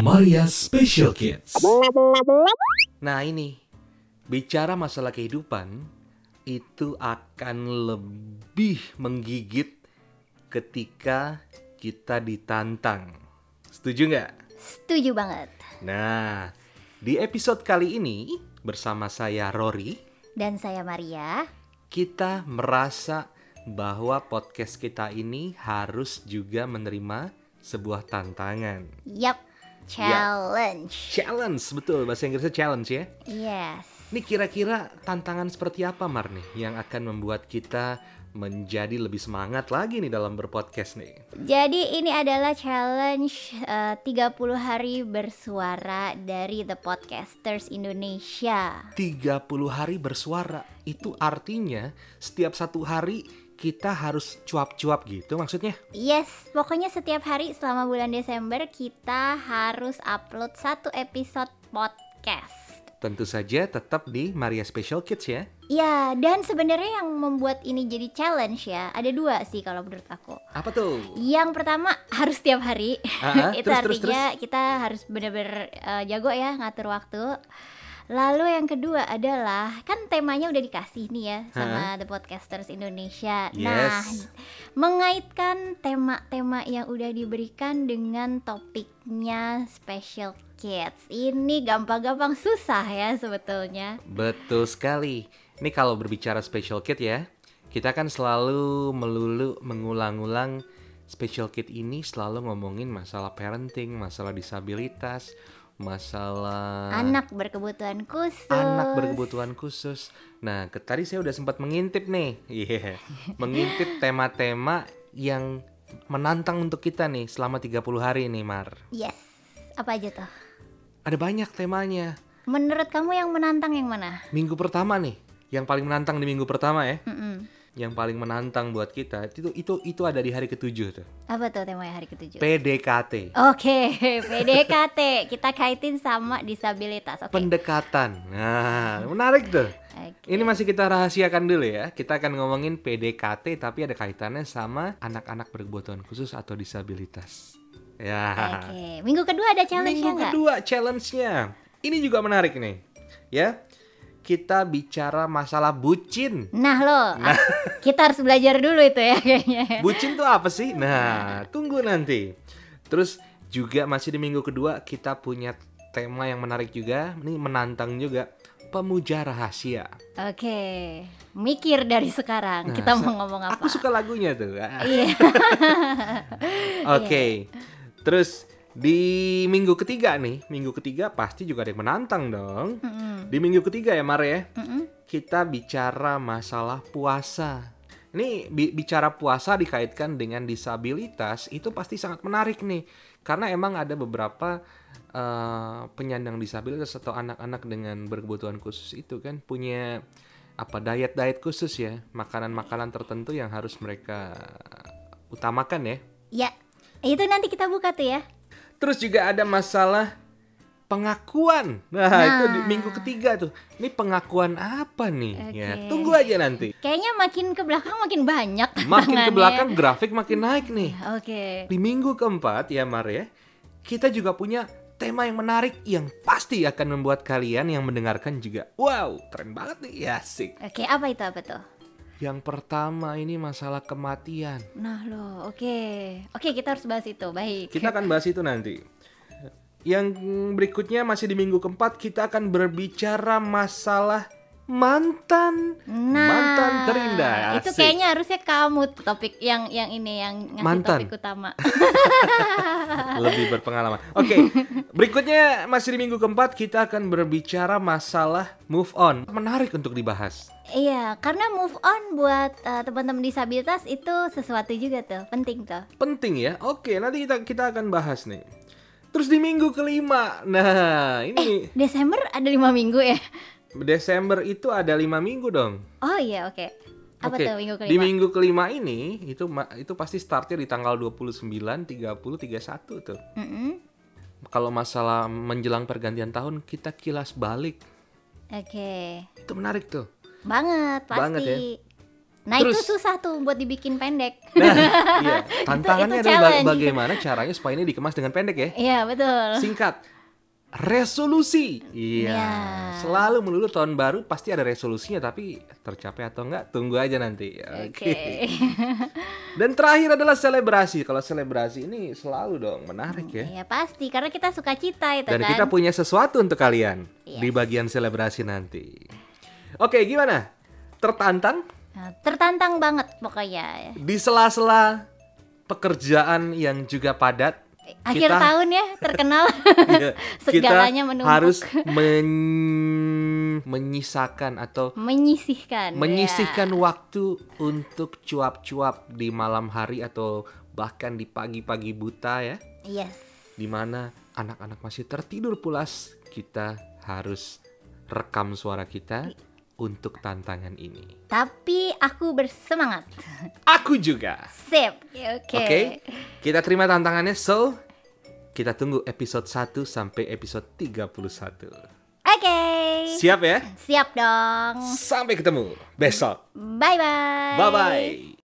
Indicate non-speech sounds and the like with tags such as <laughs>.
Maria Special Kids. Nah ini, bicara masalah kehidupan, itu akan lebih menggigit ketika kita ditantang. Setuju nggak? Setuju banget. Nah, di episode kali ini bersama saya Rory, Dan saya Maria. kita merasa bahwa podcast kita ini harus juga menerima sebuah tantangan. Yap, challenge. Challenge, betul bahasa Inggrisnya challenge ya. Yes. Ini kira-kira tantangan seperti apa Mar nih yang akan membuat kita menjadi lebih semangat lagi nih dalam berpodcast nih. Jadi ini adalah challenge eh, 30 hari bersuara dari The Podcasters Indonesia. 30 hari bersuara itu artinya setiap satu hari kita harus cuap-cuap gitu maksudnya. Yes, pokoknya setiap hari selama bulan Desember kita harus upload satu episode podcast. Tentu saja tetap di Maria Special Kids ya. Ya, dan sebenarnya yang membuat ini jadi challenge ya, ada dua sih kalau menurut aku. Apa tuh? Yang pertama harus tiap hari. Ah, ah, <laughs> itu terus, terus, artinya kita harus bener-bener eh, jago ya ngatur waktu. Lalu yang kedua adalah kan temanya udah dikasih nih ya sama The Podcasters Indonesia. Nah, Yes. mengaitkan tema-tema yang udah diberikan dengan topiknya Special Kids. Ini gampang-gampang susah ya sebetulnya. Betul sekali. Ini kalau berbicara special kid ya, kita kan selalu melulu mengulang-ulang special kid ini selalu ngomongin masalah parenting, masalah disabilitas, masalah Anak berkebutuhan khusus. anak berkebutuhan khusus. Nah, ke tadi saya udah sempat mengintip nih. <laughs> Iya. Mengintip tema-tema yang menantang untuk kita nih selama 30 hari nih, Mar. Yes. Apa aja tuh? Ada banyak temanya. Menurut kamu yang menantang yang mana? Minggu pertama nih, yang paling menantang di minggu pertama ya. Mm-mm. Yang paling menantang buat kita itu itu itu ada di hari ketujuh tuh. Apa tuh tema hari ketujuh? PDKT Oke, <laughs> PDKT kita kaitin sama disabilitas. Oke. pendekatan. Nah menarik tuh. Oke. ini masih kita rahasiakan dulu ya. Kita akan ngomongin PDKT tapi ada kaitannya sama anak-anak berkebutuhan khusus atau disabilitas. Ya. Oke, minggu kedua ada challenge minggu kedua challenge-nya. Ini juga menarik nih ya kita bicara masalah bucin Nah lo, ah, <laughs> kita harus belajar dulu itu ya kayaknya. Bucin tuh apa sih? Nah, tunggu nanti. Terus juga masih di minggu kedua kita punya tema yang menarik juga, ini menantang juga, pemuja rahasia. Oke, mikir dari sekarang Nah, kita mau ngomong apa? Aku suka lagunya tuh. Ah, <laughs> Iya. Oke. Terus di minggu ketiga nih, minggu ketiga pasti juga ada yang menantang dong. Mm-mm. Di minggu ketiga ya Mar ya, Mm-mm. kita bicara masalah puasa. Ini bi- bicara puasa dikaitkan dengan disabilitas itu pasti sangat menarik nih, karena emang ada beberapa eh, penyandang disabilitas atau anak-anak dengan berkebutuhan khusus itu kan punya apa diet-diet khusus ya, makanan-makanan tertentu yang harus mereka utamakan ya. Ya, itu nanti kita buka tuh ya. Terus juga ada masalah pengakuan. Nah, itu di minggu ketiga tuh. Ini pengakuan apa nih? Ya, Oke. tunggu aja nanti. Kayaknya makin ke belakang makin banyak. Makin ke belakang grafik makin naik nih. Oke. Di minggu keempat ya Mar ya, kita juga punya tema yang menarik yang pasti akan membuat kalian yang mendengarkan juga wow keren banget nih ya asik. Oke, apa itu apa tuh? Yang pertama ini masalah kematian. Nah lo, oke, oke kita harus bahas itu, baik. Kita akan bahas itu nanti. Yang berikutnya masih di minggu keempat kita akan berbicara masalah mantan. Nah, mantan terindah. Itu Asik. kayaknya harusnya kamu topik yang yang ini yang ngasih Mantan. topik utama. <laughs> lebih berpengalaman. Oke, berikutnya masih di minggu keempat kita akan berbicara masalah move on. Menarik untuk dibahas. iya, karena move on buat eh, teman-teman disabilitas itu sesuatu juga tuh, penting tuh. Penting ya. Oke, nanti kita kita akan bahas nih. Terus di minggu kelima, nah ini Desember ada lima minggu ya? Desember itu ada lima minggu dong. Oh iya, oke. Apa Oke, tuh minggu kelima? Di minggu kelima ini itu itu pasti startnya di tanggal 29, 30, 31 tuh. Mm-mm. Kalau masalah menjelang pergantian tahun kita kilas balik. Oke, Itu menarik tuh. banget pasti. Banget ya. Nah Terus- itu susah tuh buat dibikin pendek. Nah, <laughs> iya. Tantangannya itu adalah ba- challenge. bagaimana caranya supaya ini dikemas dengan pendek ya. Iya betul. Singkat. Resolusi. Iya. Iya. Selalu melulu tahun baru pasti ada resolusinya tapi tercapai atau enggak tunggu aja nanti. Oke. <laughs> Dan terakhir adalah selebrasi. Kalau selebrasi ini selalu dong menarik ya. Iya pasti karena kita suka cita itu Dan kan. kita punya sesuatu untuk kalian Yes. di bagian selebrasi nanti. Oke, gimana? Tertantang Nah, tertantang banget pokoknya. di sela-sela pekerjaan yang juga padat. Akhir kita- tahun ya terkenal. <laughs> Iya, <laughs> Segalanya menumpuk. harus <laughs> men- menyisakan atau Menyisihkan. menyisihkan ya. waktu untuk cuap-cuap di malam hari atau bahkan di pagi-pagi buta ya, Yes. di mana anak-anak masih tertidur pulas, kita harus rekam suara kita untuk tantangan ini. Tapi aku bersemangat. Aku juga. Sip. Oke. Oke, kita terima tantangannya. So, kita tunggu episode 1 sampai episode 31. Oke. Siap ya? Siap dong. Sampai ketemu besok. Bye bye. Bye bye.